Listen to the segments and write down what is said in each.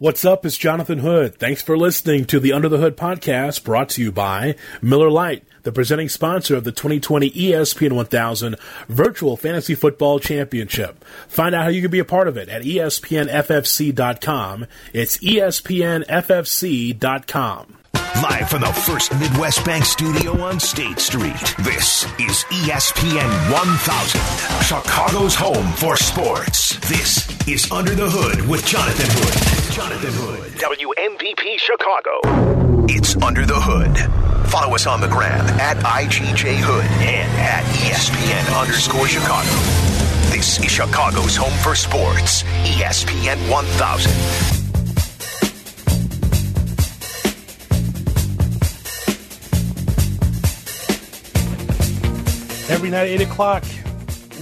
What's up? It's Jonathan Hood. Thanks for listening to the Under the Hood podcast brought to you by Miller Lite, the presenting sponsor of the 2020 ESPN 1000 Virtual Fantasy Football Championship. Find out how you can be a part of it at espnffc.com. It's espnffc.com. Live from the First Midwest Bank studio on State Street, this is ESPN 1000, Chicago's home for sports. This is Under the Hood with Jonathan Hood. Jonathan Hood. WMVP Chicago. It's Under the Hood. Follow us on the gram at IGJ Hood and at ESPN underscore Chicago. This is Chicago's home for sports, ESPN 1000. Every night at 8 o'clock,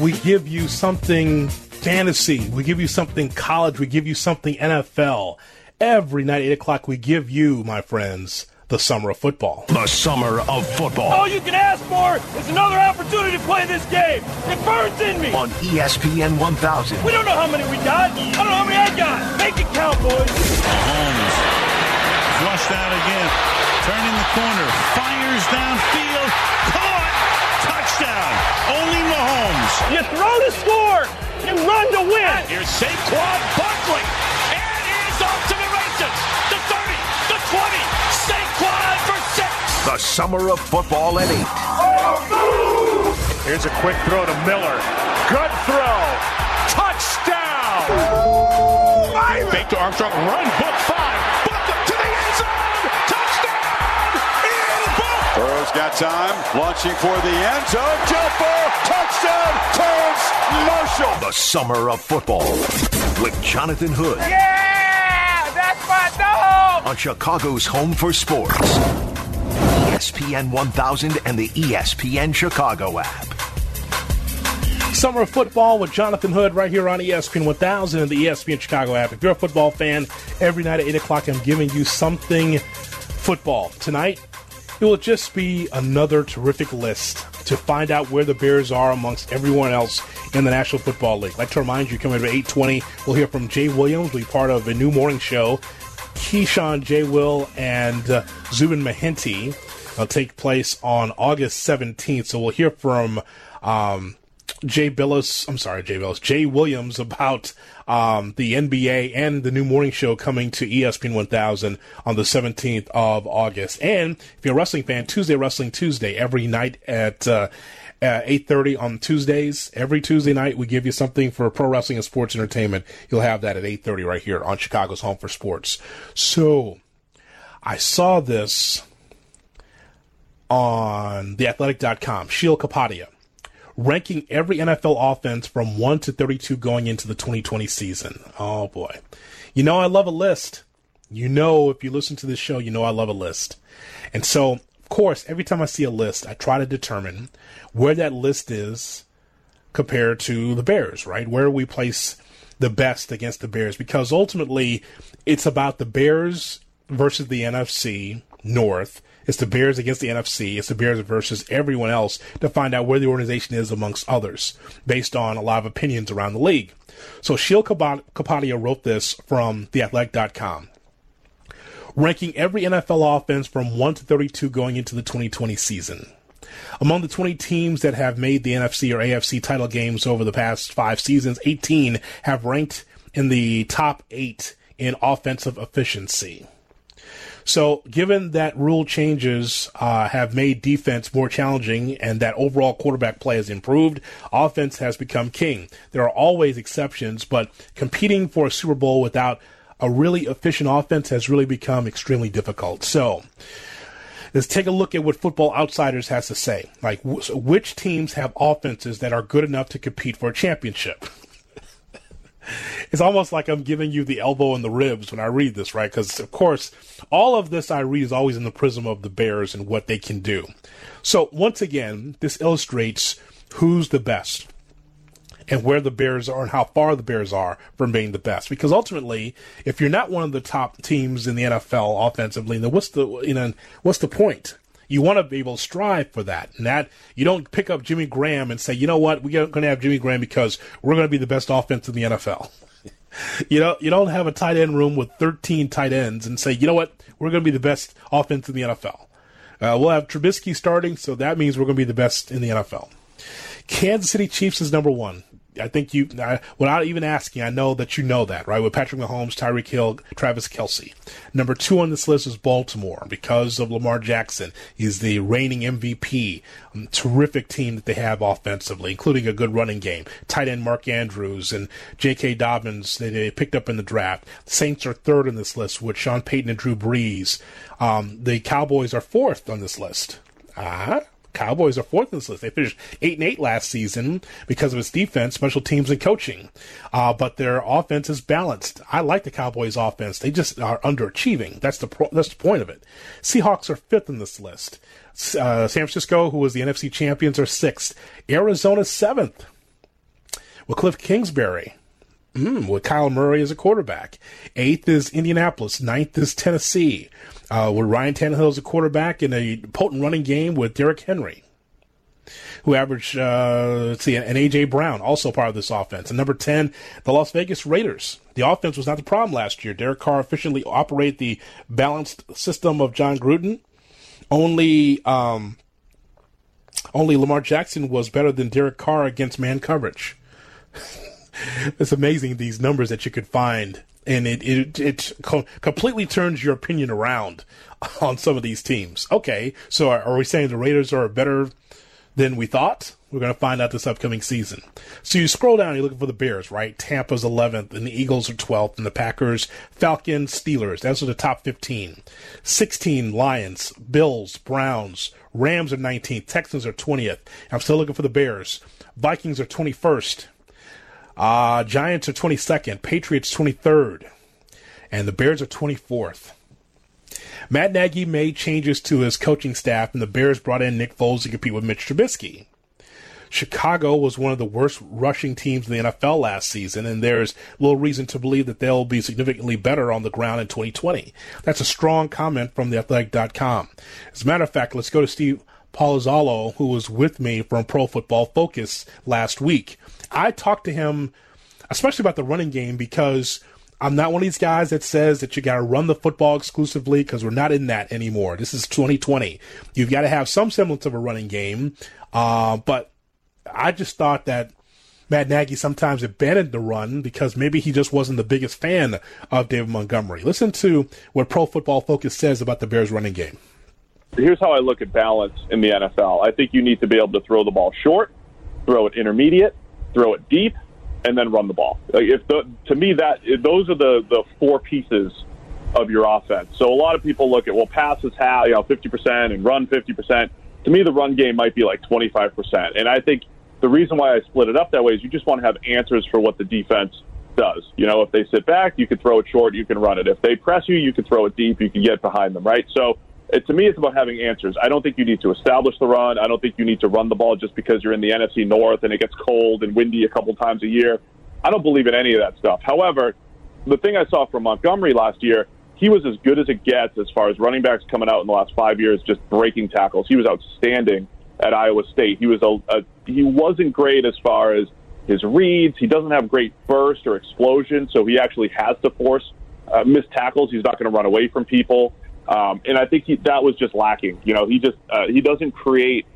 we give you something fantasy. We give you something college. We give you something NFL. Every night at 8 o'clock, we give you, my friends, the summer of football. The summer of football. All you can ask for is another opportunity to play this game. It burns in me. On ESPN 1000. We don't know how many we got. I don't know how many I got. Make it count, boys. Holmes flushed out again. Turning the corner. Fires downfield. Touchdown. Only Mahomes. You throw to score. You run to win. Here's Saquon Barkley. And he's off to the races. The 30, the 20. Saquon for six. The summer of football at 8. Here's a quick throw to Miller. Good throw. Touchdown. Fake to Armstrong. Run. Book five. Book. Burrow's got time, launching for the end zone. Jump ball, touchdown, Terrace Marshall. The summer of football with Jonathan Hood Yeah, that's my dog. on Chicago's home for sports. ESPN 1000 and the ESPN Chicago app. Summer of football with Jonathan Hood right here on ESPN 1000 and the ESPN Chicago app. If you're a football fan, every night at 8 o'clock, I'm giving you something football. Tonight, it will just be another terrific list to find out where the Bears are amongst everyone else in the National Football League. I'd like to remind you, coming up at 820, we'll hear from Jay Williams, will be part of a new morning show. Keyshawn, J. Will, and uh, Zubin Mehenti will take place on August 17th. So we'll hear from um, Jay Bilas, I'm sorry, Jay Bilas, Jay Williams about um, the NBA and the new morning show coming to ESPN 1000 on the 17th of August. And if you're a wrestling fan, Tuesday Wrestling Tuesday every night at uh, uh, 8.30 on Tuesdays. Every Tuesday night, we give you something for pro wrestling and sports entertainment. You'll have that at 8.30 right here on Chicago's Home for Sports. So, I saw this on theathletic.com. Sheil Kapadia ranking every NFL offense from 1 to 32 going into the 2020 season. Oh boy. You know, I love a list. You know, if you listen to this show, you know I love a list. And so, of course, every time I see a list, I try to determine where that list is compared to the Bears, right? Where we place the best against the Bears because ultimately it's about the Bears versus the NFC North. It's the Bears against the NFC. It's the Bears versus everyone else to find out where the organization is amongst others based on a lot of opinions around the league. So Sheil Kapadia wrote this from theathletic.com ranking every NFL offense from 1 to 32 going into the 2020 season. Among the 20 teams that have made the NFC or AFC title games over the past five seasons, 18 have ranked in the top eight in offensive efficiency. So, given that rule changes uh, have made defense more challenging and that overall quarterback play has improved, offense has become king. There are always exceptions, but competing for a Super Bowl without a really efficient offense has really become extremely difficult. So, let's take a look at what Football Outsiders has to say. Like, wh- which teams have offenses that are good enough to compete for a championship? it's almost like I'm giving you the elbow and the ribs when I read this, right? Because, of course, all of this I read is always in the prism of the Bears and what they can do. So, once again, this illustrates who's the best and where the Bears are and how far the Bears are from being the best. Because ultimately, if you're not one of the top teams in the NFL offensively, then what's the you know what's the point? You want to be able to strive for that, and that you don't pick up Jimmy Graham and say, you know what, we're going to have Jimmy Graham because we're going to be the best offense in the NFL. you know, you don't have a tight end room with 13 tight ends and say, you know what, we're going to be the best offense in the NFL. Uh, we'll have Trubisky starting, so that means we're going to be the best in the NFL. Kansas City Chiefs is number one. I think you, I, without even asking, I know that you know that, right? With Patrick Mahomes, Tyreek Hill, Travis Kelce. Number two on this list is Baltimore because of Lamar Jackson. He's the reigning MVP. Um, terrific team that they have offensively, including a good running game. Tight end Mark Andrews and J.K. Dobbins that they picked up in the draft. The Saints are third on this list with Sean Payton and Drew Brees. Um, the Cowboys are fourth on this list. Ah, uh-huh. Cowboys are fourth in this list. They finished eight and eight last season because of its defense, special teams, and coaching. Uh, but their offense is balanced. I like the Cowboys' offense. They just are underachieving. That's the pro- that's the point of it. Seahawks are fifth in this list. Uh, San Francisco, who was the NFC champions, are sixth. Arizona seventh. With Cliff Kingsbury. Mm, with Kyler Murray as a quarterback. Eighth is Indianapolis. Ninth is Tennessee uh, with Ryan Tannehill as a quarterback in a potent running game with Derrick Henry, who averaged, uh, let's see, and A.J. Brown, also part of this offense. And number 10, the Las Vegas Raiders. The offense was not the problem last year. Derek Carr efficiently operated the balanced system of Jon Gruden. Only, um, only Lamar Jackson was better than Derek Carr against man coverage. it's amazing these numbers that you could find and it it it co- completely turns your opinion around on some of these teams. Okay, so are, are we saying the Raiders are better than we thought? We're going to find out this upcoming season. So you scroll down, you're looking for the Bears, right? Tampa's 11th, and the Eagles are 12th, and the Packers, Falcons, Steelers. Those are the top 15. 16, Lions, Bills, Browns, Rams are 19th, Texans are 20th. I'm still looking for the Bears. Vikings are 21st. Uh, Giants are 22nd, Patriots 23rd, and the Bears are 24th. Matt Nagy made changes to his coaching staff, and the Bears brought in Nick Foles to compete with Mitch Trubisky. Chicago was one of the worst rushing teams in the NFL last season, and there's little reason to believe that they'll be significantly better on the ground in 2020. That's a strong comment from theathletic.com. As a matter of fact, let's go to Steve Palazzolo, who was with me from Pro Football Focus last week. I talked to him, especially about the running game, because I'm not one of these guys that says that you got to run the football exclusively because we're not in that anymore. This is 2020. You've got to have some semblance of a running game. Uh, but I just thought that Matt Nagy sometimes abandoned the run because maybe he just wasn't the biggest fan of David Montgomery. Listen to what Pro Football Focus says about the Bears running game. Here's how I look at balance in the NFL. I think you need to be able to throw the ball short, throw it intermediate, throw it deep, and then run the ball. Like if the, to me that those are the the four pieces of your offense. So a lot of people look at well, passes half, you know, fifty percent, and run fifty percent. To me, the run game might be like twenty five percent, and I think the reason why I split it up that way is you just want to have answers for what the defense does. You know, if they sit back, you can throw it short, you can run it. If they press you, you can throw it deep, you can get behind them, right? So it, to me, it's about having answers. I don't think you need to establish the run. I don't think you need to run the ball just because you're in the NFC North and it gets cold and windy a couple times a year. I don't believe in any of that stuff. However, the thing I saw from Montgomery last year, he was as good as it gets as far as running backs coming out in the last five years, just breaking tackles. He was outstanding at Iowa State. He was a, a he wasn't great as far as his reads. He doesn't have great burst or explosion, so he actually has to force uh, missed tackles. He's not going to run away from people. Um, and I think he, that was just lacking. You know, he just uh, he doesn't create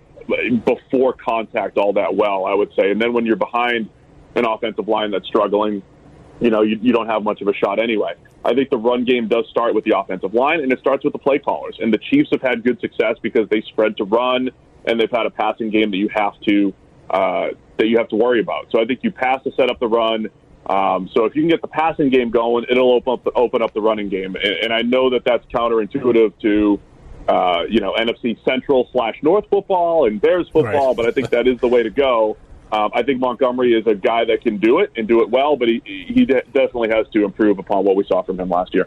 before contact all that well, I would say. And then when you're behind an offensive line that's struggling, you know, you, you don't have much of a shot anyway. I think the run game does start with the offensive line, and it starts with the play callers. And the Chiefs have had good success because they spread to run, and they've had a passing game that you have to uh, that you have to worry about. So I think you pass to set up the run. Um, so if you can get the passing game going, it'll open up the, open up the running game. And, and I know that that's counterintuitive to uh, you know NFC Central slash North football and Bears football, right. but I think that is the way to go. Um, I think Montgomery is a guy that can do it and do it well, but he he de- definitely has to improve upon what we saw from him last year.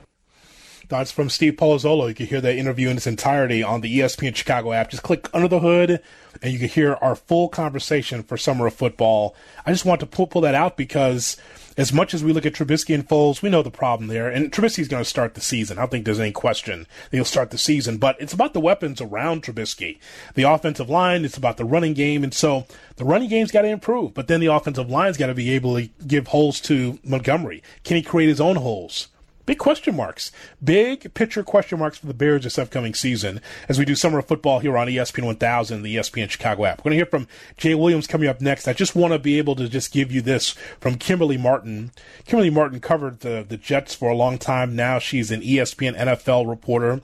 That's from Steve Palazzolo. You can hear that interview in its entirety on the ESPN Chicago app. Just click under the hood and you can hear our full conversation for summer of football. I just want to pull, pull that out because as much as we look at Trubisky and Foles, we know the problem there. And Trubisky's going to start the season. I don't think there's any question he'll start the season. But it's about the weapons around Trubisky. The offensive line, it's about the running game. And so the running game's got to improve. But then the offensive line's got to be able to give holes to Montgomery. Can he create his own holes? Big question marks. Big picture question marks for the Bears this upcoming season as we do summer of football here on ESPN 1000 the ESPN Chicago app. We're going to hear from Jay Williams coming up next. I just want to be able to just give you this from Kimberly Martin. Kimberly Martin covered the, the Jets for a long time now. She's an ESPN NFL reporter.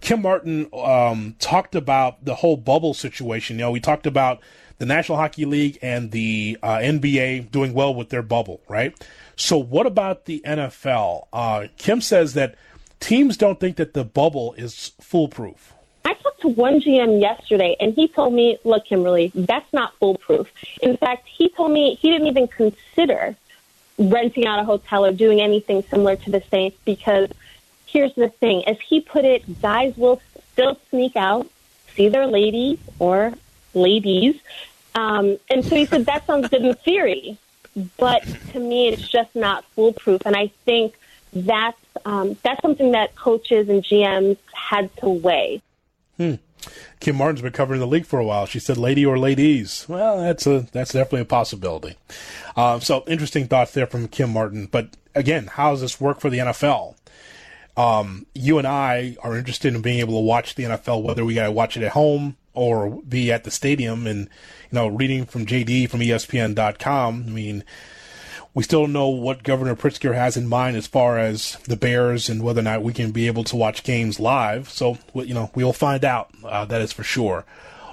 Kim Martin um, talked about the whole bubble situation. You know, we talked about the National Hockey League and the uh, NBA doing well with their bubble, right? So, what about the NFL? Uh, Kim says that teams don't think that the bubble is foolproof. I talked to one GM yesterday, and he told me, look, Kimberly, that's not foolproof. In fact, he told me he didn't even consider renting out a hotel or doing anything similar to the Saints because here's the thing. As he put it, guys will still sneak out, see their lady or ladies. Um, and so he said, that sounds good in theory but to me, it's just not foolproof. And I think that's um, that's something that coaches and GMs had to weigh. Hmm. Kim Martin's been covering the league for a while. She said, "Lady or ladies." Well, that's a that's definitely a possibility. Uh, so interesting thoughts there from Kim Martin. But again, how does this work for the NFL? Um, you and I are interested in being able to watch the NFL, whether we got to watch it at home or be at the stadium. And you know, reading from JD from ESPN.com, I mean, we still don't know what Governor Pritzker has in mind as far as the Bears and whether or not we can be able to watch games live. So, you know, we'll find out. Uh, that is for sure.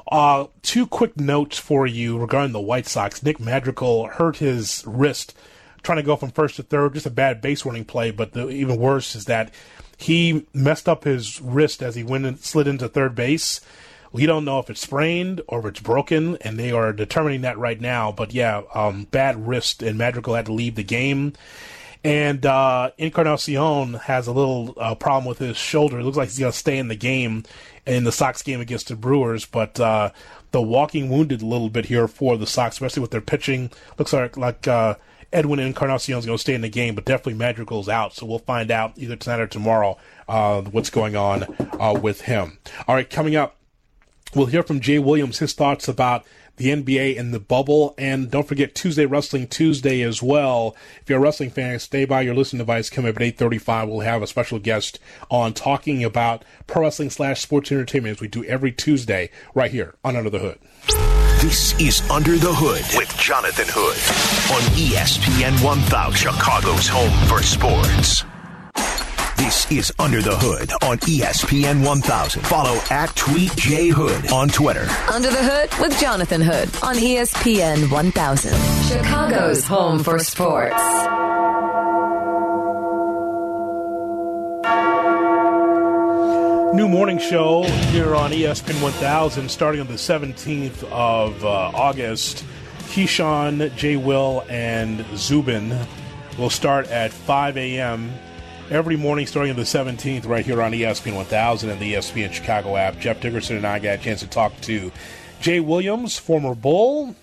Uh, two quick notes for you regarding the White Sox. Nick Madrigal hurt his wrist trying to go from first to third. Just a bad base running play, but the, even worse is that he messed up his wrist as he went and slid into third base we don't know if it's sprained or if it's broken, and they are determining that right now. But yeah, um, bad wrist, and Madrigal had to leave the game. And uh, Encarnacion has a little uh, problem with his shoulder. It looks like he's going to stay in the game in the Sox game against the Brewers, but uh, the walking wounded a little bit here for the Sox, especially with their pitching. Looks like like uh, Edwin Encarnacion is going to stay in the game, but definitely Madrigal's out. So we'll find out either tonight or tomorrow uh, what's going on uh, with him. All right, coming up. We'll hear from Jay Williams his thoughts about the NBA and the bubble. And don't forget Tuesday Wrestling Tuesday as well. If you're a wrestling fan, stay by your listening device. Come up at 835. We'll have a special guest on talking about pro wrestling slash sports entertainment as we do every Tuesday right here on Under the Hood. This is Under the Hood with Jonathan Hood on ESPN 1000, Chicago's home for sports. This is Under the Hood on ESPN 1000. Follow at Tweet J Hood on Twitter. Under the Hood with Jonathan Hood on ESPN 1000. Chicago's home for sports. New morning show here on ESPN 1000 starting on the 17th of uh, August. Keyshawn, J. Will, and Zubin will start at 5 a.m every morning starting on the 17th right here on ESPN 1000 and the ESPN Chicago app. Jeff Dickerson and I got a chance to talk to Jay Williams, former Bull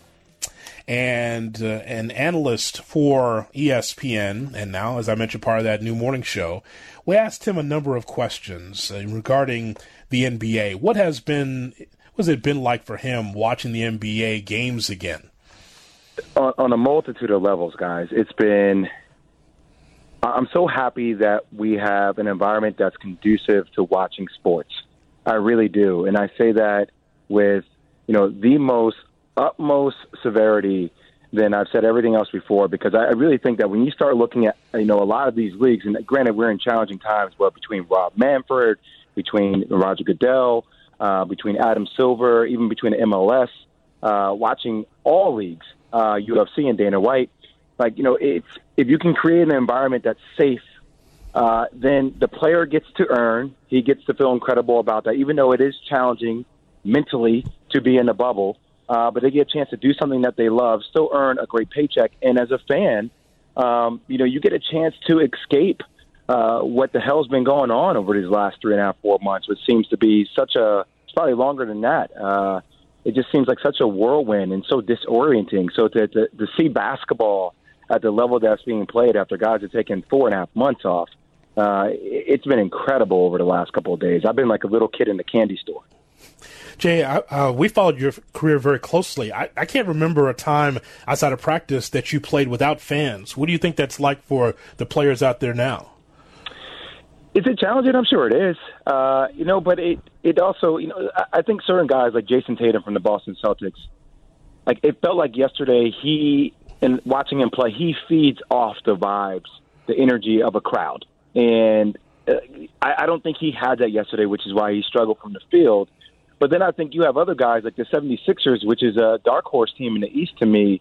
and uh, an analyst for ESPN, and now, as I mentioned, part of that new morning show. We asked him a number of questions uh, regarding the NBA. What has been, what has it been like for him watching the NBA games again? On, on a multitude of levels, guys, it's been I'm so happy that we have an environment that's conducive to watching sports. I really do, and I say that with you know the most utmost severity than I've said everything else before because I really think that when you start looking at you know a lot of these leagues, and granted we're in challenging times, but between Rob Manfred, between Roger Goodell, uh, between Adam Silver, even between MLS, uh, watching all leagues, uh, UFC and Dana White, like you know, it's if you can create an environment that's safe, uh, then the player gets to earn. He gets to feel incredible about that, even though it is challenging mentally to be in a bubble. Uh, but they get a chance to do something that they love, still earn a great paycheck, and as a fan, um, you know, you get a chance to escape uh, what the hell's been going on over these last three and a half, four months, which seems to be such a it's probably longer than that. Uh, it just seems like such a whirlwind and so disorienting. So to, to, to see basketball at the level that's being played after guys have taken four and a half months off. Uh, it's been incredible over the last couple of days. I've been like a little kid in the candy store. Jay, uh, we followed your career very closely. I, I, can't remember a time outside of practice that you played without fans. What do you think that's like for the players out there now? Is it challenging? I'm sure it is. Uh, you know, but it it also, you know, I think certain guys like Jayson Tatum from the Boston Celtics, like it felt like yesterday he and watching him play, he feeds off the vibes, the energy of a crowd, and uh, I, I don't think he had that yesterday, which is why he struggled from the field. But then I think you have other guys like the 76ers, which is a dark horse team in the East to me.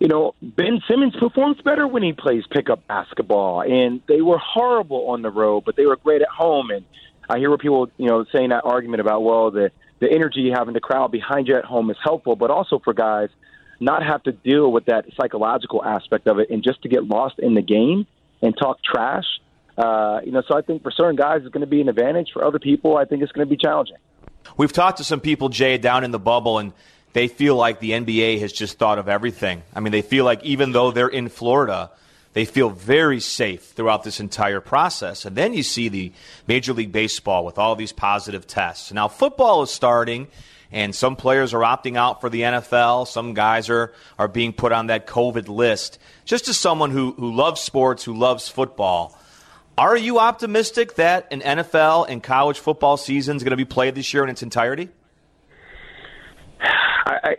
You know, Ben Simmons performs better when he plays pickup basketball, and they were horrible on the road, but they were great at home. And I hear people, you know, saying that argument about, well, the the energy in the crowd behind you at home is helpful, but also for guys not have to deal with that psychological aspect of it and just to get lost in the game and talk trash. Uh, you know, so I think for certain guys it's going to be an advantage. For other people, I think it's going to be challenging. We've talked to some people, Jay, down in the bubble, and they feel like the NBA has just thought of everything. I mean, they feel like even though they're in Florida, they feel very safe throughout this entire process. And then you see the Major League Baseball with all these positive tests. Now, football is starting, and some players are opting out for the NFL. Some guys are, are being put on that COVID list. Just as someone who, who loves sports, who loves football, are you optimistic that an NFL and college football season is going to be played this year in its entirety? I, I,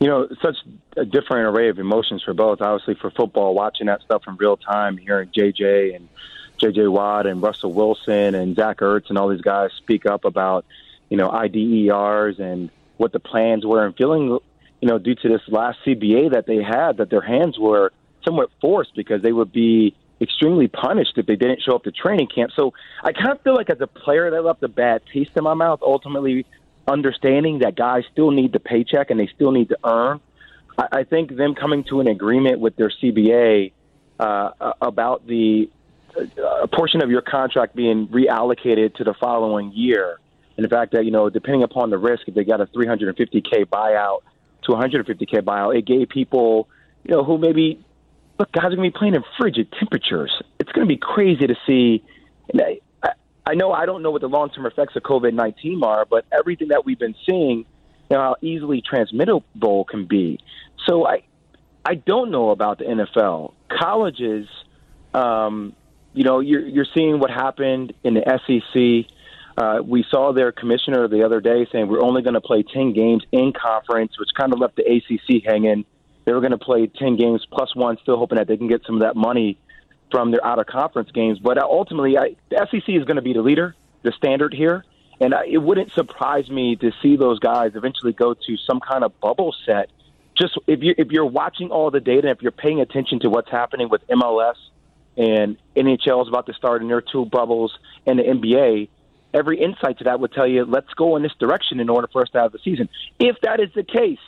you know, such a different array of emotions for both. Obviously, for football, watching that stuff in real time, hearing JJ and JJ Watt and Russell Wilson and Zach Ertz and all these guys speak up about, you know, IDERs and what the plans were, and feeling, you know, due to this last CBA that they had, that their hands were somewhat forced because they would be extremely punished if they didn't show up to training camp. So I kind of feel like as a player that left a bad taste in my mouth, ultimately understanding that guys still need the paycheck and they still need to earn. I, I think them coming to an agreement with their CBA uh, about the a portion of your contract being reallocated to the following year, and the fact that you know, depending upon the risk, if they got a 350k buyout to 150k buyout, it gave people, you know, who maybe look, guys are going to be playing in frigid temperatures. It's going to be crazy to see. I, I know I don't know what the long term effects of COVID 19 are, but everything that we've been seeing, you know, how easily transmittable can be. So I, I don't know about the NFL. Colleges, um, you know, you're, you're seeing what happened in the SEC. Uh, we saw their commissioner the other day saying we're only going to play 10 games in conference, which kind of left the ACC hanging. They were going to play 10 games plus one, still hoping that they can get some of that money from their out of conference games. But uh, ultimately, I, the SEC is going to be the leader, the standard here. And I, it wouldn't surprise me to see those guys eventually go to some kind of bubble set. Just if you if you're watching all the data, if you're paying attention to what's happening with MLS and NHL is about to start in their two bubbles and the NBA, every insight to that would tell you let's go in this direction in order for us to have the season. If that is the case,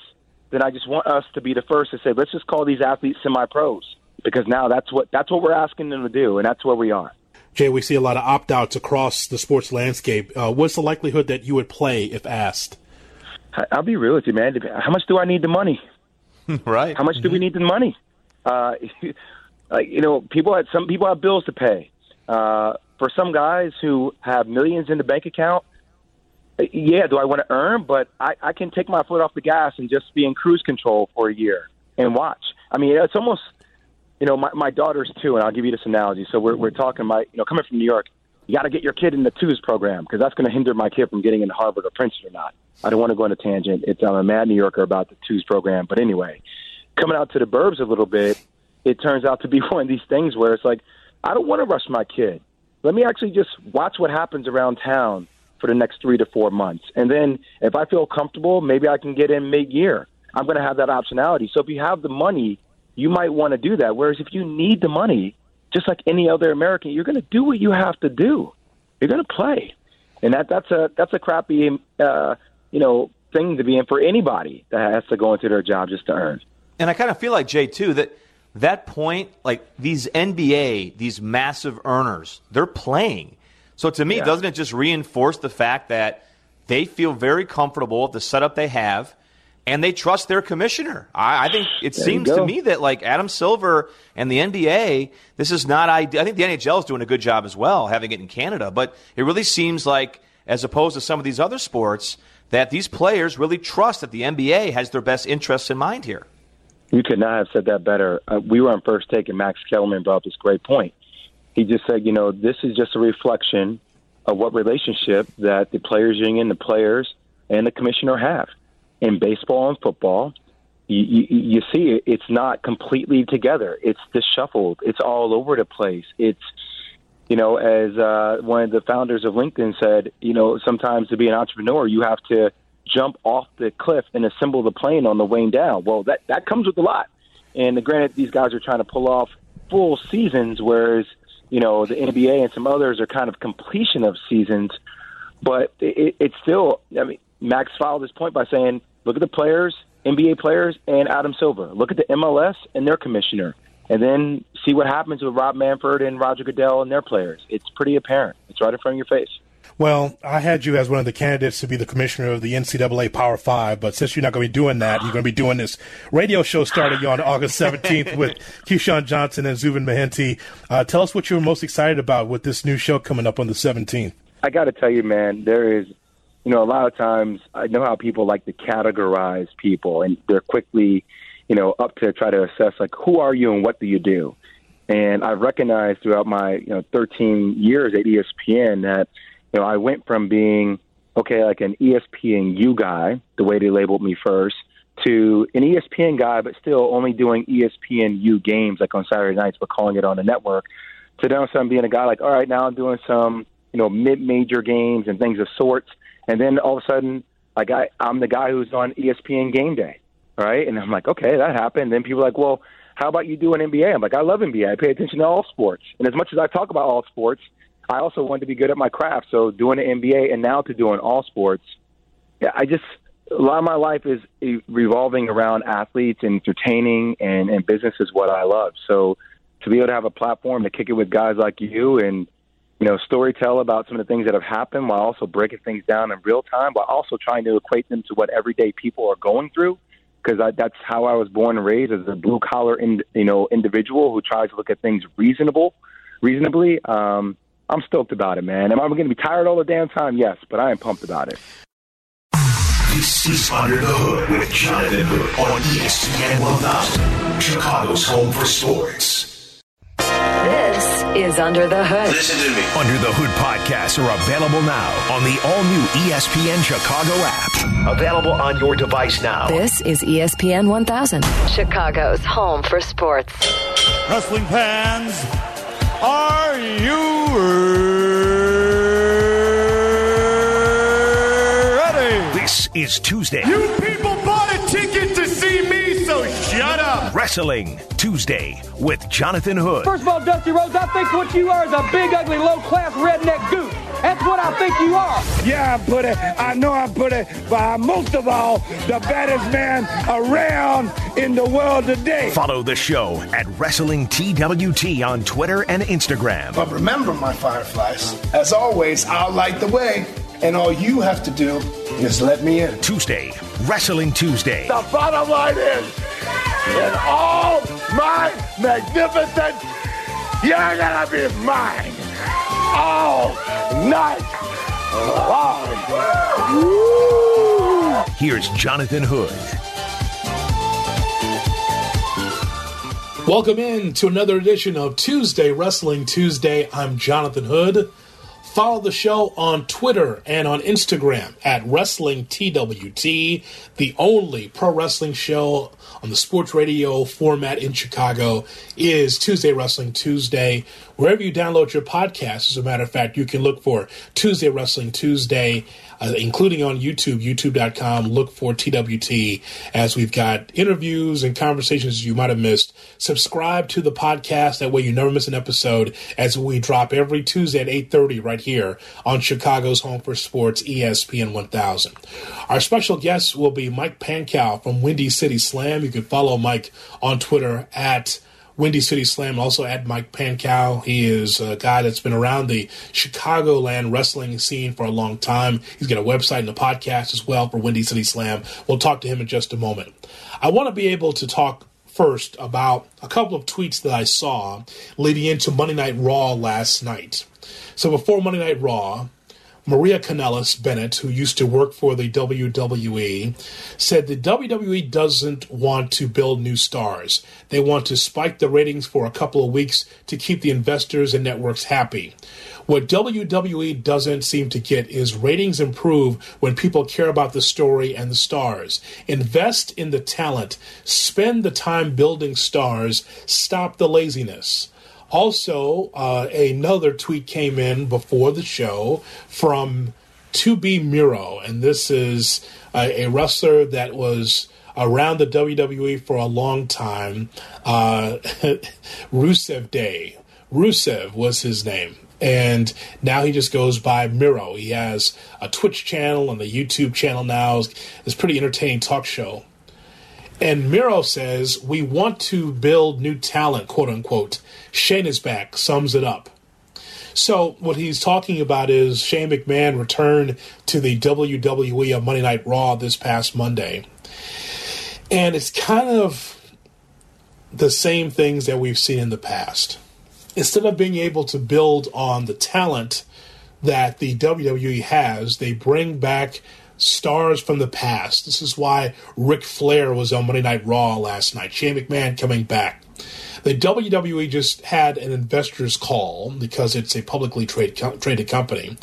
then I just want us to be the first to say, let's just call these athletes semi-pros because now that's what that's what we're asking them to do, and that's where we are. Jay, we see a lot of opt-outs across the sports landscape. Uh, what's the likelihood that you would play if asked? I'll be real with you, man. How much do I need the money? right. How much mm-hmm. do we mm-hmm. need the money? Uh, you know, people have some people have bills to pay. Uh, for some guys who have millions in the bank account, yeah, do I want to earn? But I, I can take my foot off the gas and just be in cruise control for a year and watch. I mean, it's almost, you know, my, my daughters too, and I'll give you this analogy. So we're, we're talking about, you know, coming from New York, you got to get your kid in the twos program because that's going to hinder my kid from getting into Harvard or Princeton or not. I don't want to go on a tangent. It's I'm a mad New Yorker about the twos program, but anyway, coming out to the burbs a little bit, it turns out to be one of these things where it's like, I don't want to rush my kid. Let me actually just watch what happens around town for the next three to four months. And then if I feel comfortable, maybe I can get in mid year. I'm going to have that optionality. So if you have the money, you might want to do that. Whereas if you need the money, just like any other American, you're going to do what you have to do. You're going to play, and that that's a that's a crappy uh, you know thing to be in for anybody that has to go into their job just to earn. And I kind of feel like Jay too that that point, like these NBA, these massive earners, they're playing. So to me, yeah. doesn't it just reinforce the fact that they feel very comfortable with the setup they have? and they trust their commissioner. I, I think it there seems to me that like Adam Silver and the NBA, this is not ideal. I think the NHL is doing a good job as well, having it in Canada, but it really seems like, as opposed to some of these other sports, that these players really trust that the NBA has their best interests in mind here. You could not have said that better. Uh, we were on first take, and Max Kellerman brought up this great point. He just said, you know, this is just a reflection of what relationship that the players union, the players, and the commissioner have in baseball and football, you, you, you see it's not completely together. It's disheveled. It's all over the place. It's you know, as uh, one of the founders of LinkedIn said, you know, sometimes to be an entrepreneur, you have to jump off the cliff and assemble the plane on the way down. Well, that that comes with a lot. And granted, these guys are trying to pull off full seasons, whereas you know the NBA and some others are kind of completion of seasons. But it, it's still, I mean, Max followed this point by saying, look at the players, NBA players, and Adam Silver. Look at the MLS and their commissioner. And then see what happens with Rob Manfred and Roger Goodell and their players. It's pretty apparent. It's right in front of your face. Well, I had you as one of the candidates to be the commissioner of the NCAA Power Five, but since you're not going to be doing that, you're going to be doing this radio show starting on August 17th with Keyshawn Johnson and Zubin Mehenti. Uh, tell us what you're most excited about with this new show coming up on the 17th. I got to tell you, man, there is you know, a lot of times I know how people like to categorize people, and they're quickly, you know, up to try to assess like who are you and what do you do. And I've recognized throughout my you know 13 years at ESPN that you know I went from being okay like an ESPNU guy, the way they labeled me first, to an ESPN guy, but still only doing ESPNU games like on Saturday nights, but calling it on the network. To now, I'm being a guy like, all right, now I'm doing some you know mid-major games and things of sorts and then all of a sudden, like I, I'm the guy who's on ESPN Game Day, right? And I'm like, okay, that happened. Then people are like, well, how about you do an NBA? I'm like, I love NBA. I pay attention to all sports. And as much as I talk about all sports, I also wanted to be good at my craft. So doing an NBA and now to doing all sports, I just a lot of my life is revolving around athletes and entertaining and, and business is what I love. So to be able to have a platform to kick it with guys like you and you know, story tell about some of the things that have happened while also breaking things down in real time, while also trying to equate them to what everyday people are going through. Because that's how I was born and raised as a blue collar, in, you know, individual who tries to look at things reasonable, reasonably. Um, I'm stoked about it, man. Am I going to be tired all the damn time? Yes, but I am pumped about it. This is Under the Hood with Jonathan Hood on ESPN 1000, Chicago's home for sports. This is Under the Hood. Listen to me. Under the Hood podcasts are available now on the all new ESPN Chicago app. Available on your device now. This is ESPN 1000, Chicago's home for sports. Wrestling fans, are This is Tuesday. You people bought a ticket to see me, so shut up. Wrestling Tuesday with Jonathan Hood. First of all, Dusty Rhodes, I think what you are is a big, ugly, low class redneck goose. That's what I think you are. Yeah, I'm put it. I know I'm put it, but I'm most of all the baddest man around in the world today. Follow the show at Wrestling TWT on Twitter and Instagram. But remember, my fireflies, as always, I'll light the way. And all you have to do is let me in. Tuesday, Wrestling Tuesday. The bottom line is, in all my magnificence, you're gonna be mine all night long. Woo! Here's Jonathan Hood. Welcome in to another edition of Tuesday Wrestling Tuesday. I'm Jonathan Hood. Follow the show on Twitter and on Instagram at Wrestling TWT, the only pro wrestling show on the sports radio format in Chicago is Tuesday Wrestling Tuesday. Wherever you download your podcast, as a matter of fact, you can look for Tuesday Wrestling Tuesday uh, including on YouTube, youtube.com. Look for TWT as we've got interviews and conversations you might have missed. Subscribe to the podcast. That way you never miss an episode as we drop every Tuesday at 8.30 right here on Chicago's Home for Sports, ESPN 1000. Our special guest will be Mike Pankow from Windy City Slam. You can follow Mike on Twitter at Windy City Slam, also at Mike Pankow. He is a guy that's been around the Chicagoland wrestling scene for a long time. He's got a website and a podcast as well for Windy City Slam. We'll talk to him in just a moment. I want to be able to talk first about a couple of tweets that I saw leading into Monday Night Raw last night. So before Monday Night Raw, Maria Kanellis Bennett, who used to work for the WWE, said the WWE doesn't want to build new stars. They want to spike the ratings for a couple of weeks to keep the investors and networks happy. What WWE doesn't seem to get is ratings improve when people care about the story and the stars. Invest in the talent, spend the time building stars, stop the laziness. Also, uh, another tweet came in before the show from To Be Miro, and this is a, a wrestler that was around the WWE for a long time. Uh, Rusev Day. Rusev was his name. And now he just goes by Miro. He has a Twitch channel and a YouTube channel now. It's a pretty entertaining talk show. And Miro says, We want to build new talent, quote unquote. Shane is back, sums it up. So, what he's talking about is Shane McMahon returned to the WWE of Monday Night Raw this past Monday. And it's kind of the same things that we've seen in the past. Instead of being able to build on the talent that the WWE has, they bring back stars from the past. This is why Ric Flair was on Monday Night Raw last night. Shane McMahon coming back. The WWE just had an investors call because it's a publicly trade, traded company.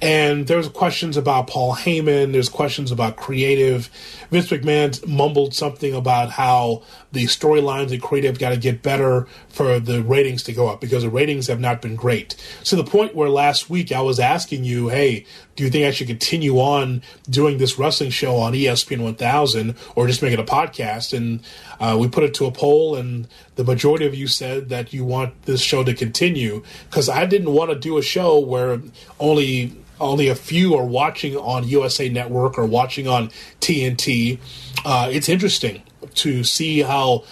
And there's questions about Paul Heyman. There's questions about creative. Vince McMahon mumbled something about how the storylines and creative got to get better for the ratings to go up because the ratings have not been great. To the point where last week I was asking you, hey, do you think I should continue on doing this wrestling show on ESPN 1000 or just make it a podcast? And uh, we put it to a poll, and the majority of you said that you want this show to continue because I didn't want to do a show where only only a few are watching on USA Network or watching on TNT. Uh, it's interesting to see how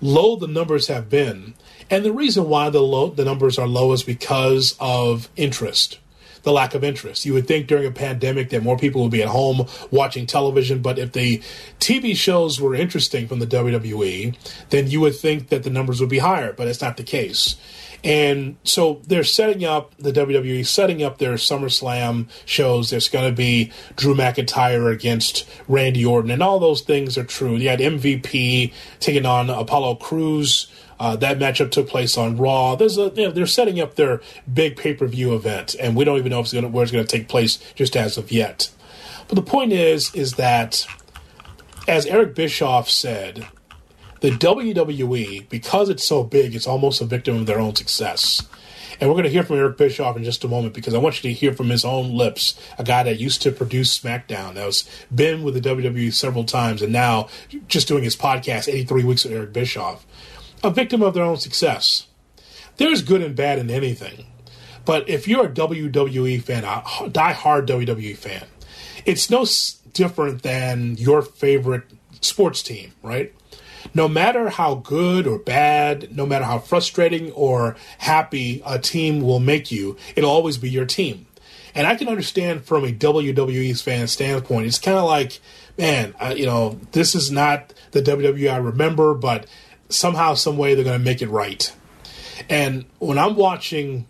low the numbers have been, and the reason why the low the numbers are low is because of interest. The lack of interest. You would think during a pandemic that more people would be at home watching television, but if the TV shows were interesting from the WWE, then you would think that the numbers would be higher, but it's not the case. And so they're setting up the WWE, setting up their SummerSlam shows. There's going to be Drew McIntyre against Randy Orton, and all those things are true. You had MVP taking on Apollo Crews. Uh, that matchup took place on Raw. There's a, you know, they're setting up their big pay per view event, and we don't even know if it's gonna, where it's going to take place just as of yet. But the point is, is that as Eric Bischoff said, the WWE, because it's so big, it's almost a victim of their own success. And we're going to hear from Eric Bischoff in just a moment because I want you to hear from his own lips, a guy that used to produce SmackDown, that was been with the WWE several times, and now just doing his podcast, 83 Weeks with Eric Bischoff, a victim of their own success. There's good and bad in anything. But if you're a WWE fan, a die-hard WWE fan, it's no different than your favorite sports team, right? No matter how good or bad, no matter how frustrating or happy a team will make you, it'll always be your team. And I can understand from a WWE fan standpoint, it's kind of like, man, I, you know, this is not the WWE I remember, but somehow, some way, they're going to make it right. And when I'm watching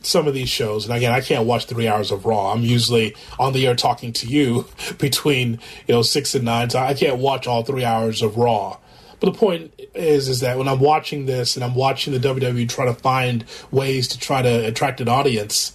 some of these shows, and again, I can't watch three hours of Raw. I'm usually on the air talking to you between you know six and nine, so I can't watch all three hours of Raw. But the point is, is that when I'm watching this and I'm watching the WWE try to find ways to try to attract an audience,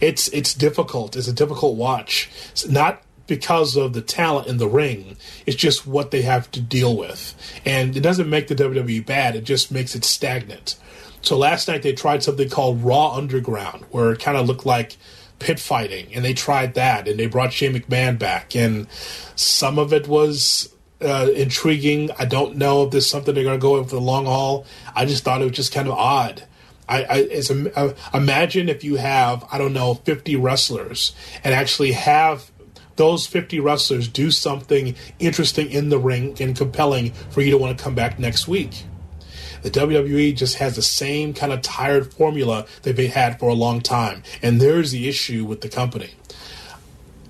it's it's difficult. It's a difficult watch. It's not because of the talent in the ring. It's just what they have to deal with, and it doesn't make the WWE bad. It just makes it stagnant. So last night they tried something called Raw Underground, where it kind of looked like pit fighting, and they tried that, and they brought Shane McMahon back, and some of it was uh, intriguing. I don't know if there's something they're going to go with for the long haul. I just thought it was just kind of odd. I, I it's uh, imagine if you have I don't know 50 wrestlers and actually have those 50 wrestlers do something interesting in the ring and compelling for you to want to come back next week. The WWE just has the same kind of tired formula that they've had for a long time. And there's the issue with the company.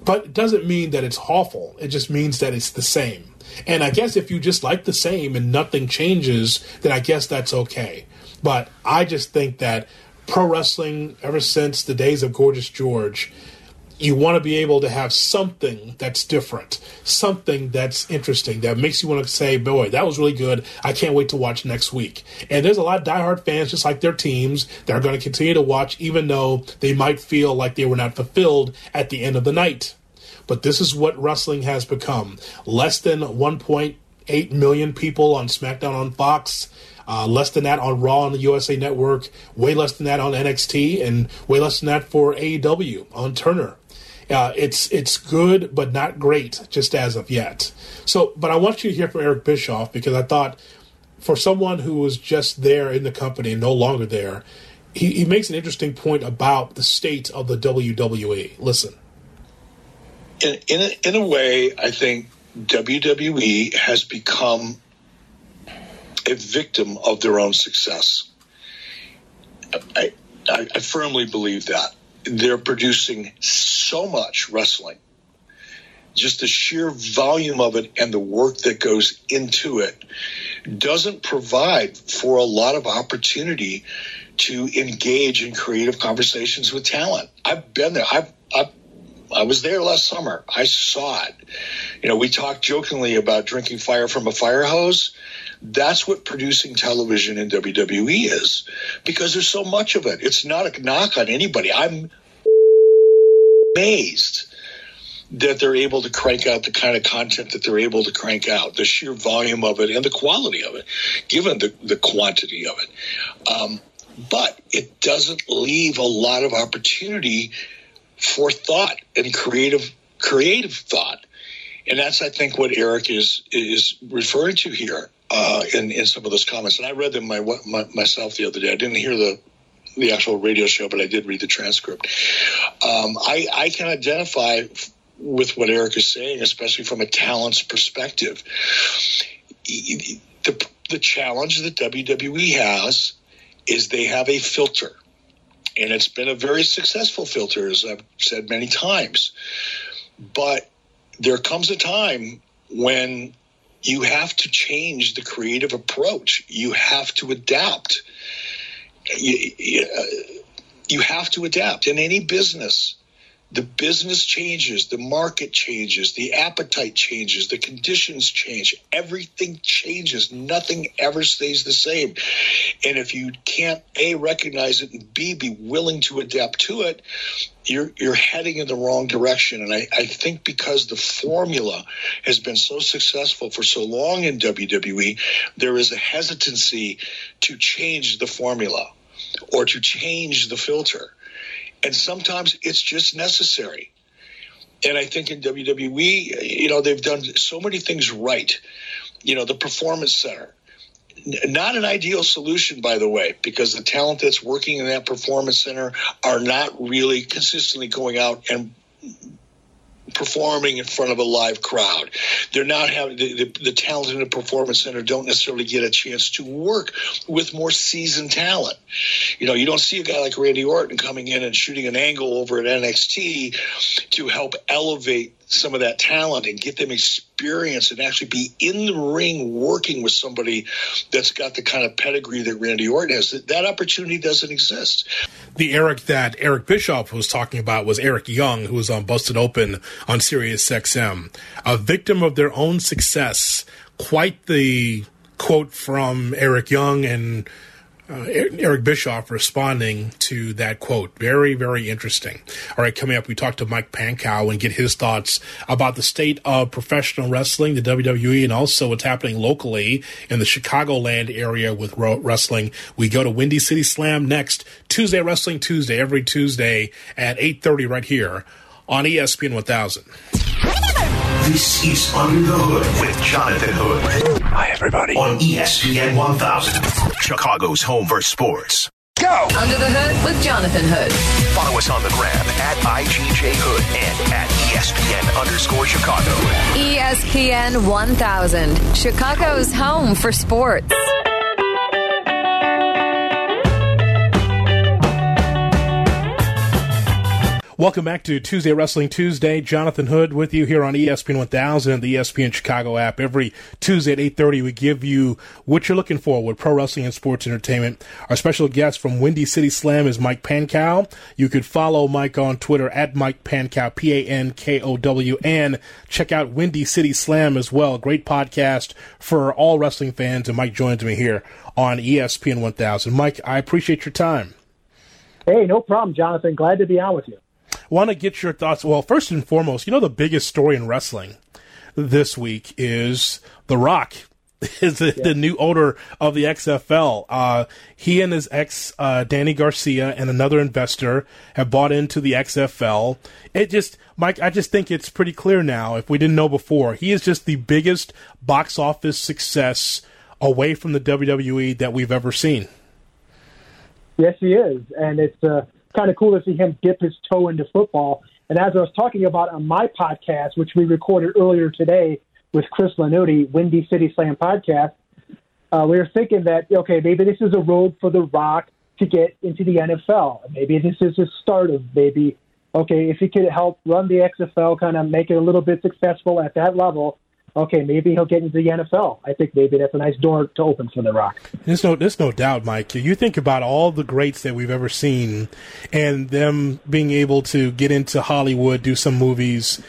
But it doesn't mean that it's awful, it just means that it's the same. And I guess if you just like the same and nothing changes, then I guess that's okay. But I just think that pro wrestling, ever since the days of Gorgeous George, you want to be able to have something that's different, something that's interesting, that makes you want to say, boy, that was really good. I can't wait to watch next week. And there's a lot of diehard fans, just like their teams, that are going to continue to watch, even though they might feel like they were not fulfilled at the end of the night. But this is what wrestling has become less than 1.8 million people on SmackDown on Fox. Uh, less than that on Raw on the USA Network, way less than that on NXT, and way less than that for AEW on Turner. Uh, it's it's good, but not great, just as of yet. So, but I want you to hear from Eric Bischoff because I thought, for someone who was just there in the company and no longer there, he, he makes an interesting point about the state of the WWE. Listen, in in a, in a way, I think WWE has become a victim of their own success. I, I, I firmly believe that they're producing so much wrestling. Just the sheer volume of it and the work that goes into it doesn't provide for a lot of opportunity to engage in creative conversations with talent. I've been there. I've, I've I was there last summer. I saw it. You know, we talked jokingly about drinking fire from a fire hose. That's what producing television in WWE is because there's so much of it. It's not a knock on anybody. I'm amazed that they're able to crank out the kind of content that they're able to crank out, the sheer volume of it and the quality of it, given the, the quantity of it. Um, but it doesn't leave a lot of opportunity for thought and creative creative thought. And that's, I think, what Eric is is referring to here uh, in in some of those comments. And I read them my, my, myself the other day. I didn't hear the the actual radio show, but I did read the transcript. Um, I, I can identify with what Eric is saying, especially from a talent's perspective. The, the challenge that WWE has is they have a filter, and it's been a very successful filter, as I've said many times. But there comes a time when you have to change the creative approach. You have to adapt. You, you, uh, you have to adapt in any business. The business changes, the market changes, the appetite changes, the conditions change. Everything changes. Nothing ever stays the same. And if you can't A, recognize it, and B, be willing to adapt to it, you're you're heading in the wrong direction. And I, I think because the formula has been so successful for so long in WWE, there is a hesitancy to change the formula or to change the filter. And sometimes it's just necessary. And I think in WWE, you know, they've done so many things right. You know, the performance center, not an ideal solution, by the way, because the talent that's working in that performance center are not really consistently going out and performing in front of a live crowd. They're not having the, the, the, talent in the performance center don't necessarily get a chance to work with more seasoned talent. You know, you don't see a guy like Randy Orton coming in and shooting an angle over at NXT to help elevate some of that talent and get them experience and actually be in the ring working with somebody that's got the kind of pedigree that Randy Orton has. That, that opportunity doesn't exist. The Eric that Eric Bischoff was talking about was Eric Young, who was on Busted Open on Sirius XM. A victim of their own success. Quite the quote from Eric Young and uh, Eric Bischoff responding to that quote. Very, very interesting. All right, coming up, we talk to Mike Pankow and get his thoughts about the state of professional wrestling, the WWE, and also what's happening locally in the Chicagoland area with wrestling. We go to Windy City Slam next, Tuesday Wrestling Tuesday, every Tuesday at 8.30 right here on ESPN 1000. This is Under the Hood with Jonathan Hood. Hi, everybody. On ESPN 1000, Chicago's home for sports. Go! Under the Hood with Jonathan Hood. Follow us on the gram at IGJ Hood and at ESPN underscore Chicago. ESPN 1000, Chicago's home for sports. Welcome back to Tuesday Wrestling Tuesday. Jonathan Hood with you here on ESPN 1000 and the ESPN Chicago app. Every Tuesday at 8.30, we give you what you're looking for with pro wrestling and sports entertainment. Our special guest from Windy City Slam is Mike Pankow. You could follow Mike on Twitter at Mike Pankow, P-A-N-K-O-W, and check out Windy City Slam as well. Great podcast for all wrestling fans, and Mike joins me here on ESPN 1000. Mike, I appreciate your time. Hey, no problem, Jonathan. Glad to be on with you want to get your thoughts. Well, first and foremost, you know the biggest story in wrestling this week is The Rock is the, yeah. the, new owner of the XFL. Uh, he and his ex, uh, Dany Garcia, and another investor have bought into the XFL. It just, Mike, I just think it's pretty clear now, if we didn't know before, he is just the biggest box office success away from the WWE that we've ever seen. Yes, he is. And it's, uh, kind of cool to see him dip his toe into football. And as I was talking about on my podcast, which we recorded earlier today with Chris Lanuti, Windy City Slam podcast, uh, we were thinking that, okay, maybe this is a road for The Rock to get into the NFL. Maybe this is a start of maybe, okay, if he could help run the XFL, kind of make it a little bit successful at that level, okay, maybe he'll get into the NFL. I think maybe that's a nice door to open for The Rock. There's no, there's no doubt, Mike. You think about all the greats that we've ever seen, and them being able to get into Hollywood, do some movies.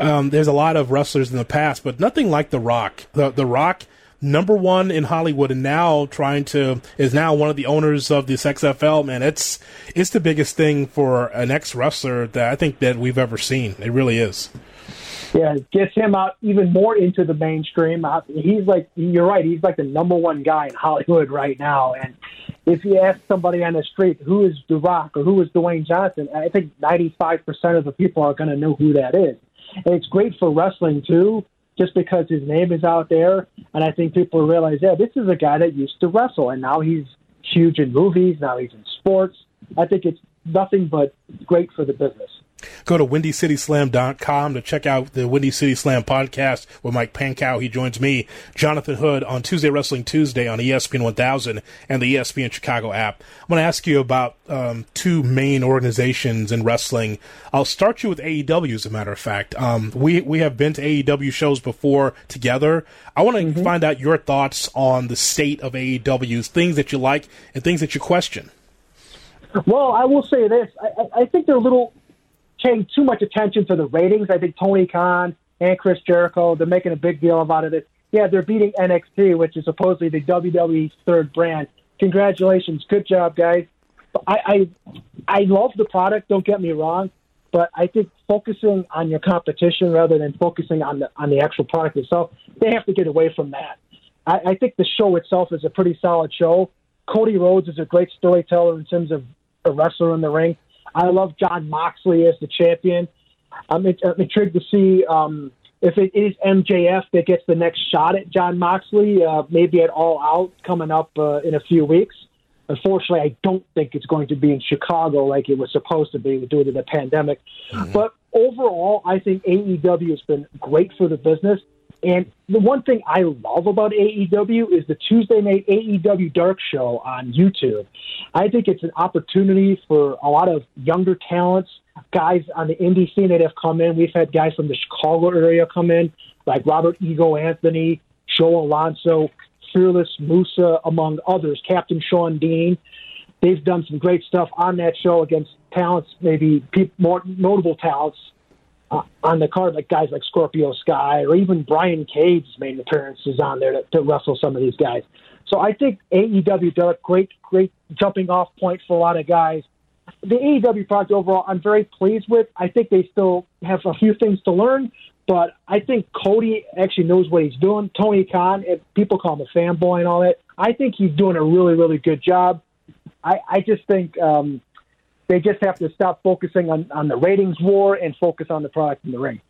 Um, there's a lot of wrestlers in the past, but nothing like The Rock. The, the Rock number one in Hollywood and now trying to is now one of the owners of this XFL. Man, it's it's the biggest thing for an ex wrestler that I think that we've ever seen. It really is. Yeah, gets him out even more into the mainstream. Uh, he's like, you're right. He's like the number one guy in Hollywood right now. And if you ask somebody on the street who is The Rock or who is Dwayne Johnson, I think 95% of the people are going to know who that is. And it's great for wrestling too, just because his name is out there. And I think people realize, yeah, this is a guy that used to wrestle, and now he's huge in movies. Now he's in sports. I think it's nothing but great for the business. Go to WindyCitySlam.com to check out the Windy City Slam podcast with Mike Pankow. He joins me, Jonathan Hood, on Tuesday Wrestling Tuesday on ESPN 1000 and the ESPN Chicago app. I'm going to ask you about um, two main organizations in wrestling. I'll start you with AEW, as a matter of fact. Um, we, we have been to AEW shows before together. I want to mm-hmm. find out your thoughts on the state of AEW's things that you like and things that you question. Well, I will say this. I, I think they're a little paying too much attention to the ratings. I think Tony Khan and Chris Jericho, they're making a big deal about it. Yeah, they're beating NXT, which is supposedly the WWE's third brand. Congratulations, good job, guys. I, I I love the product. Don't get me wrong, but I think focusing on your competition rather than focusing on the on the actual product itself, they have to get away from that. I, I think the show itself is a pretty solid show. Cody Rhodes is a great storyteller in terms of a wrestler in the ring. I love Jon Moxley as the champion. I'm, I'm intrigued to see um, if it is MJF that gets the next shot at Jon Moxley, uh, maybe at All Out coming up uh, in a few weeks. Unfortunately, I don't think it's going to be in Chicago like it was supposed to be due to the pandemic. Mm-hmm. But overall, I think AEW has been great for the business. And the one thing I love about AEW is the Tuesday night AEW Dark Show on YouTube. I think it's an opportunity for a lot of younger talents, guys on the indie scene that have come in. We've had guys from the Chicago area come in, like Robert Ego Anthony, Joe Alonzo, Fearless Musa, among others, Captain Shawn Dean. They've done some great stuff on that show against talents, maybe more notable talents uh, on the card, like guys like Scorpio Sky or even Brian Cage made appearances on there to, to wrestle some of these guys. So I think AEW a great, great jumping off point for a lot of guys. The AEW product overall, I'm very pleased with. I think they still have a few things to learn, but I think Cody actually knows what he's doing. Tony Khan, people call him a fanboy and all that. I think he's doing a really, really good job. I, I just think um, they just have to stop focusing on, on the ratings war and focus on the product in the ring.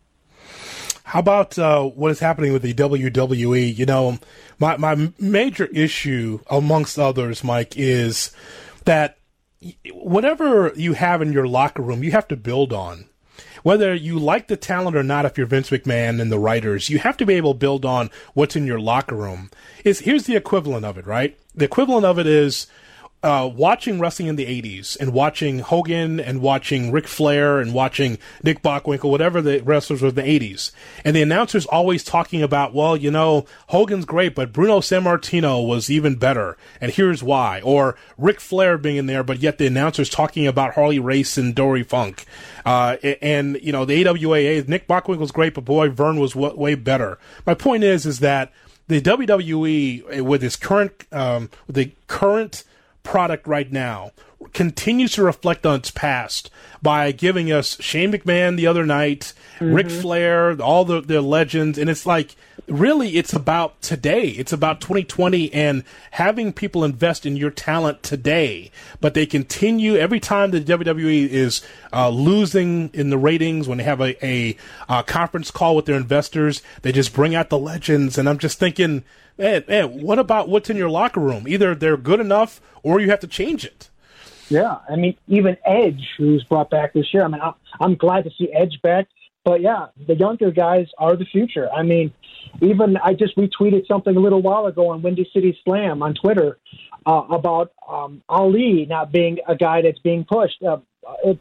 How about uh, what is happening with the WWE? You know, my my major issue, amongst others, Mike, is that whatever you have in your locker room, you have to build on. Whether you like the talent or not, if you're Vince McMahon and the writers, you have to be able to build on what's in your locker room. Is here's the equivalent of it, right? The equivalent of it is uh, watching wrestling in the 80s and watching Hogan and watching Ric Flair and watching Nick Bockwinkel, whatever the wrestlers were in the 80s. And the announcers always talking about, well, you know, Hogan's great, but Bruno Sammartino was even better. And here's why. Or Ric Flair being in there, but yet the announcers talking about Harley Race and Dory Funk. Uh, and, you know, the AWAA, Nick Bockwinkel's great, but boy, Verne was w- way better. My point is, is that the WWE with its current, um, the current product right now continues to reflect on its past by giving us Shane McMahon the other night, mm-hmm. Ric Flair, all the, the legends, and it's like really it's about today. It's about 2020 and having people invest in your talent today. But they continue every time the WWE is uh, losing in the ratings when they have a, a, a conference call with their investors, they just bring out the legends, and I'm just thinking man, man, what about what's in your locker room? Either they're good enough or you have to change it. Yeah, I mean, even Edge, who's brought back this year. I mean, I'm, I'm glad to see Edge back. But yeah, the younger guys are the future. I mean, even I just retweeted something a little while ago on Windy City Slam on Twitter uh, about um, Ali not being a guy that's being pushed. Uh,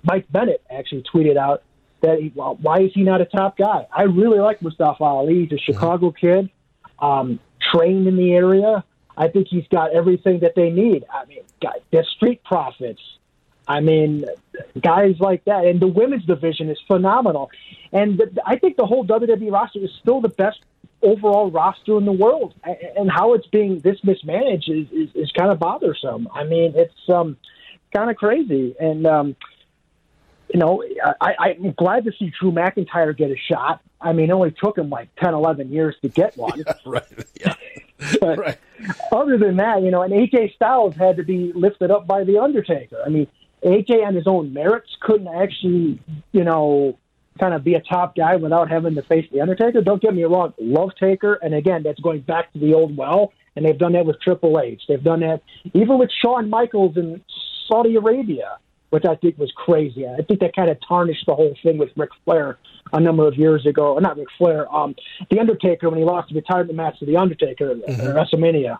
Mike Bennett actually tweeted out that he, well, why is he not a top guy? I really like Mustafa Ali. He's a Chicago kid, um, trained in the area. I think he's got everything that they need. I mean, the street profits. I mean, guys like that, and the women's division is phenomenal. And the, I think the whole WWE roster is still the best overall roster in the world. And how it's being this mismanaged is, is, is kind of bothersome. I mean, it's um, kind of crazy. And, um, you know, I, I'm glad to see Drew McIntyre get a shot. I mean, it only took him like 10, 11 years to get one. Yeah, right. Yeah. but right. other than that, you know, and AJ Styles had to be lifted up by The Undertaker. I mean, AJ on his own merits couldn't actually, you know, kind of be a top guy without having to face The Undertaker. Don't get me wrong, love Taker. And again, that's going back to the old well. And they've done that with Triple H. They've done that even with Shawn Michaels in Saudi Arabia which I think was crazy. I think that kind of tarnished the whole thing with Ric Flair a number of years ago. Not Ric Flair, um, The Undertaker when he lost the retirement match to The Undertaker mm-hmm. at WrestleMania.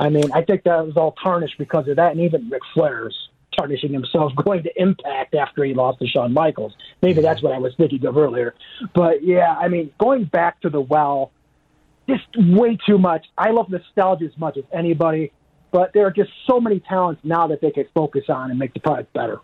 I mean, I think that was all tarnished because of that, and even Ric Flair's tarnishing himself going to Impact after he lost to Shawn Michaels. Maybe mm-hmm. that's what I was thinking of earlier. But yeah, I mean, going back to the well, just way too much. I love nostalgia as much as anybody but there are just so many talents now that they could focus on and make the product better.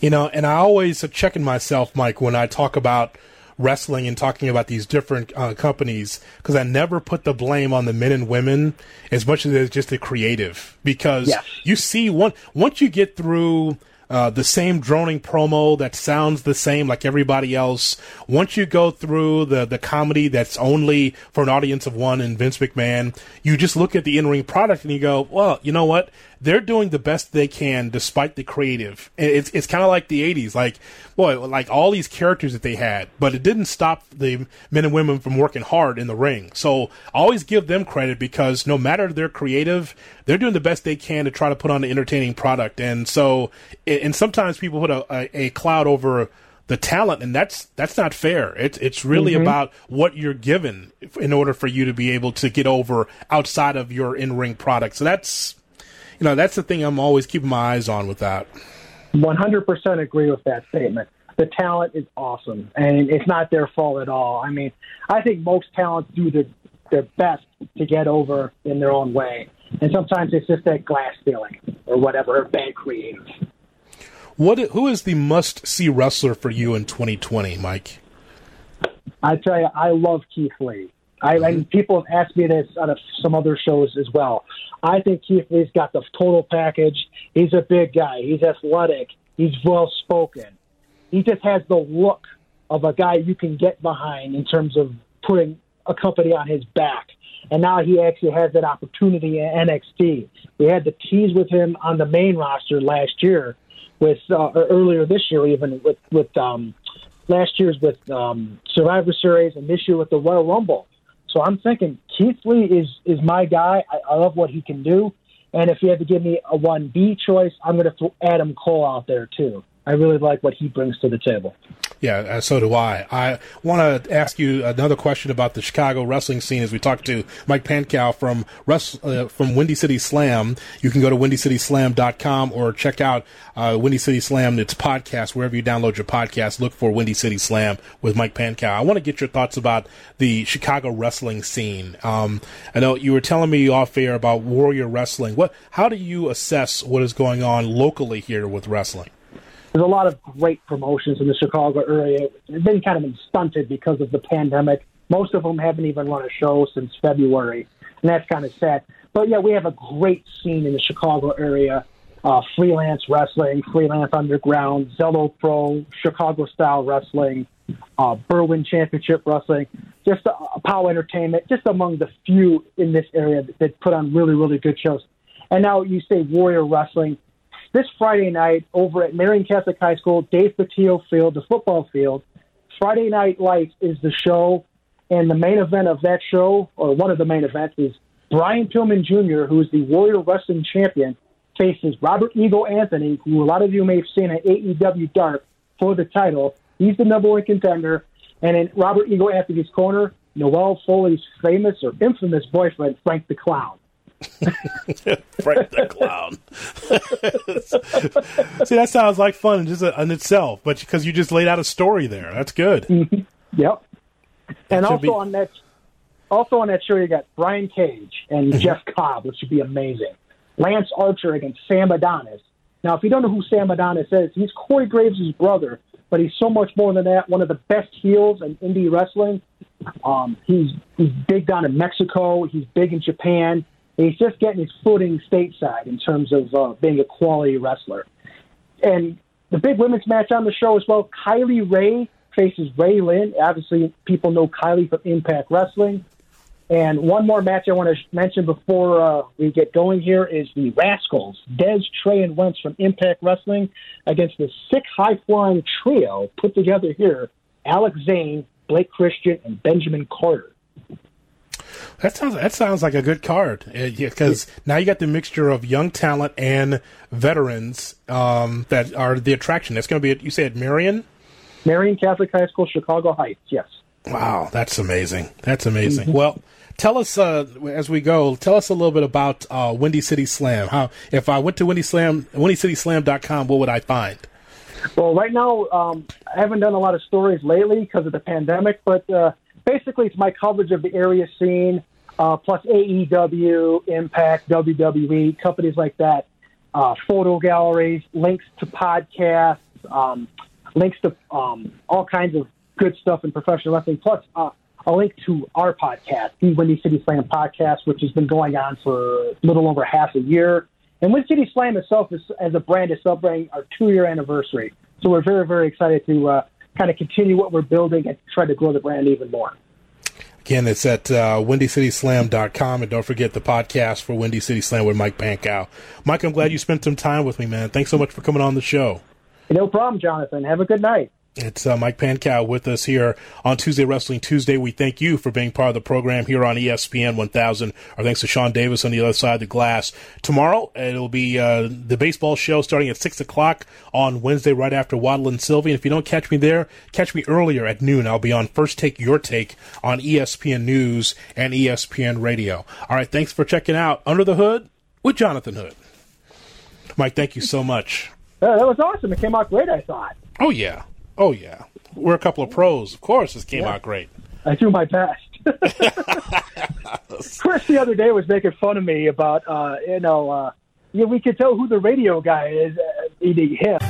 You know, and I always checking myself, Mike, when I talk about wrestling and talking about these different uh, companies because I never put the blame on the men and women as much as it's just the creative because yes. you see one once you get through uh, the same droning promo that sounds the same like everybody else. Once you go through the, the comedy that's only for an audience of one and Vince McMahon, you just look at the in ring product and you go, well, you know what? They're doing the best they can despite the creative. It's it's kind of like the '80s, like boy, like all these characters that they had, but it didn't stop the men and women from working hard in the ring. So I always give them credit because no matter they're creative, they're doing the best they can to try to put on an entertaining product. And so, and sometimes people put a, a, a cloud over the talent, and that's that's not fair. It's it's really mm-hmm. about what you're given in order for you to be able to get over outside of your in ring product. So that's you know, that's the thing I'm always keeping my eyes on with that. 100% agree with that statement. The talent is awesome, and it's not their fault at all. I mean, I think most talents do their, their best to get over in their own way. And sometimes it's just that glass ceiling or whatever, bad creative. What, who is the must see wrestler for you in 2020, Mike? I tell you, I love Keith Lee. I, mm-hmm. and people have asked me this on some other shows as well. I think Keith Lee's got the total package. He's a big guy. He's athletic. He's well spoken. He just has the look of a guy you can get behind in terms of putting a company on his back. And now he actually has that opportunity at NXT. We had the tease with him on the main roster last year, with uh, earlier this year even with with um, last year's with um, Survivor Series and this year with the Royal Rumble. So I'm thinking Keith Lee is is my guy. I, I love what he can do. And if you had to give me a one B choice, I'm going to throw Adam Cole out there too. I really like what he brings to the table. Yeah, uh, so do I. I want to ask you another question about the Chicago wrestling scene as we talk to Mike Pankow from uh, from Windy City Slam. You can go to windycityslam.com or check out uh, Windy City Slam, its podcast, wherever you download your podcast. Look for Windy City Slam with Mike Pankow. I want to get your thoughts about the Chicago wrestling scene. Um, I know you were telling me off air about Warrior Wrestling. What? How do you assess what is going on locally here with wrestling? There's a lot of great promotions in the Chicago area. They've been kind of been stunted because of the pandemic. Most of them haven't even run a show since February, and that's kind of sad. But yeah, we have a great scene in the Chicago area. Uh, freelance wrestling, freelance underground, Zelo Pro, Chicago style wrestling, uh, Berwyn Championship Wrestling, just uh, Power Entertainment, just among the few in this area that, that put on really, really good shows. And now you say Warrior Wrestling this Friday night over at Marian Catholic High School, Dave Patillo Field, the football field. Friday Night Lights is the show, and the main event of that show, or one of the main events, is Brian Pillman Jr., who is the Warrior Wrestling Champion, faces Robert Eagle Anthony, who a lot of you may have seen at AEW Dark for the title. He's the number one contender. And in Robert Eagle Anthony's corner, Noelle Foley's famous or infamous boyfriend, Frank the Clown. Frank the clown. See, that sounds like fun just in itself, but because you just laid out a story there, that's good. Mm-hmm. Yep. and also be... on that, also on that show, you got Brian Cage and mm-hmm. Jeff Cobb, which should be amazing. Lance Archer against Sam Adonis. Now, if you don't know who Sam Adonis is, he's Corey Graves' brother, but he's so much more than that. One of the best heels in indie wrestling. Um, he's he's big down in Mexico. He's big in Japan he's just getting his footing stateside in terms of uh, being a quality wrestler. And the big women's match on the show as well, Kylie Rae faces Ray Lyn. Obviously, people know Kylie from Impact Wrestling. And one more match I want to mention before uh, we get going here is the Rascalz, Dez, Trey, and Wentz from Impact Wrestling against the sick high flying trio put together here Alex Zayne, Blake Christian, and Benjamin Carter. That sounds that sounds like a good card because uh, now you got the mixture of young talent and veterans um, that are the attraction. It's going to be you said Marian, Marian Catholic High School, Chicago Heights. Yes. Wow, that's amazing. That's amazing. Mm-hmm. Well, tell us uh, as we go. Tell us a little bit about uh, Windy City Slam. How if I went to Windy Slam, WindyCitySlam.com, what would I find? Well, right now um, I haven't done a lot of stories lately because of the pandemic, but uh, basically it's my coverage of the area scene, uh, plus AEW, Impact, WWE, companies like that, uh, photo galleries, links to podcasts, um, links to um, all kinds of good stuff in professional wrestling, plus uh, a link to our podcast, the Windy City Slam podcast, which has been going on for a little over half a year. And Windy City Slam itself, is, as a brand, is celebrating our two-year anniversary. So we're very, very excited to uh, kind of continue what we're building and try to grow the brand even more. Again, it's at uh, WindyCitySlam.com. And don't forget the podcast for Windy City Slam with Mike Pankow. Mike, I'm glad you spent some time with me, man. Thanks so much for coming on the show. No problem, Jonathan. Have a good night. It's uh, Mike Pankow with us here on Tuesday Wrestling Tuesday. We thank you for being part of the program here on ESPN 1000. Our thanks to Sean Davis on the other side of the glass. Tomorrow, it'll be uh, the baseball show starting at 6 o'clock on Wednesday, right after Waddle and Silvy. And if you don't catch me there, catch me earlier at noon. I'll be on First Take Your Take on ESPN News and ESPN Radio. All right, thanks for checking out Under the Hood with Jonathan Hood. Mike, thank you so much. Uh, that was awesome. It came out great, I thought. Oh, yeah. Oh yeah, we're a couple of pros. Of course, this came yeah. out great. I do my best. Chris the other day was making fun of me about uh, you know uh, yeah we could tell who the radio guy is uh, eating him.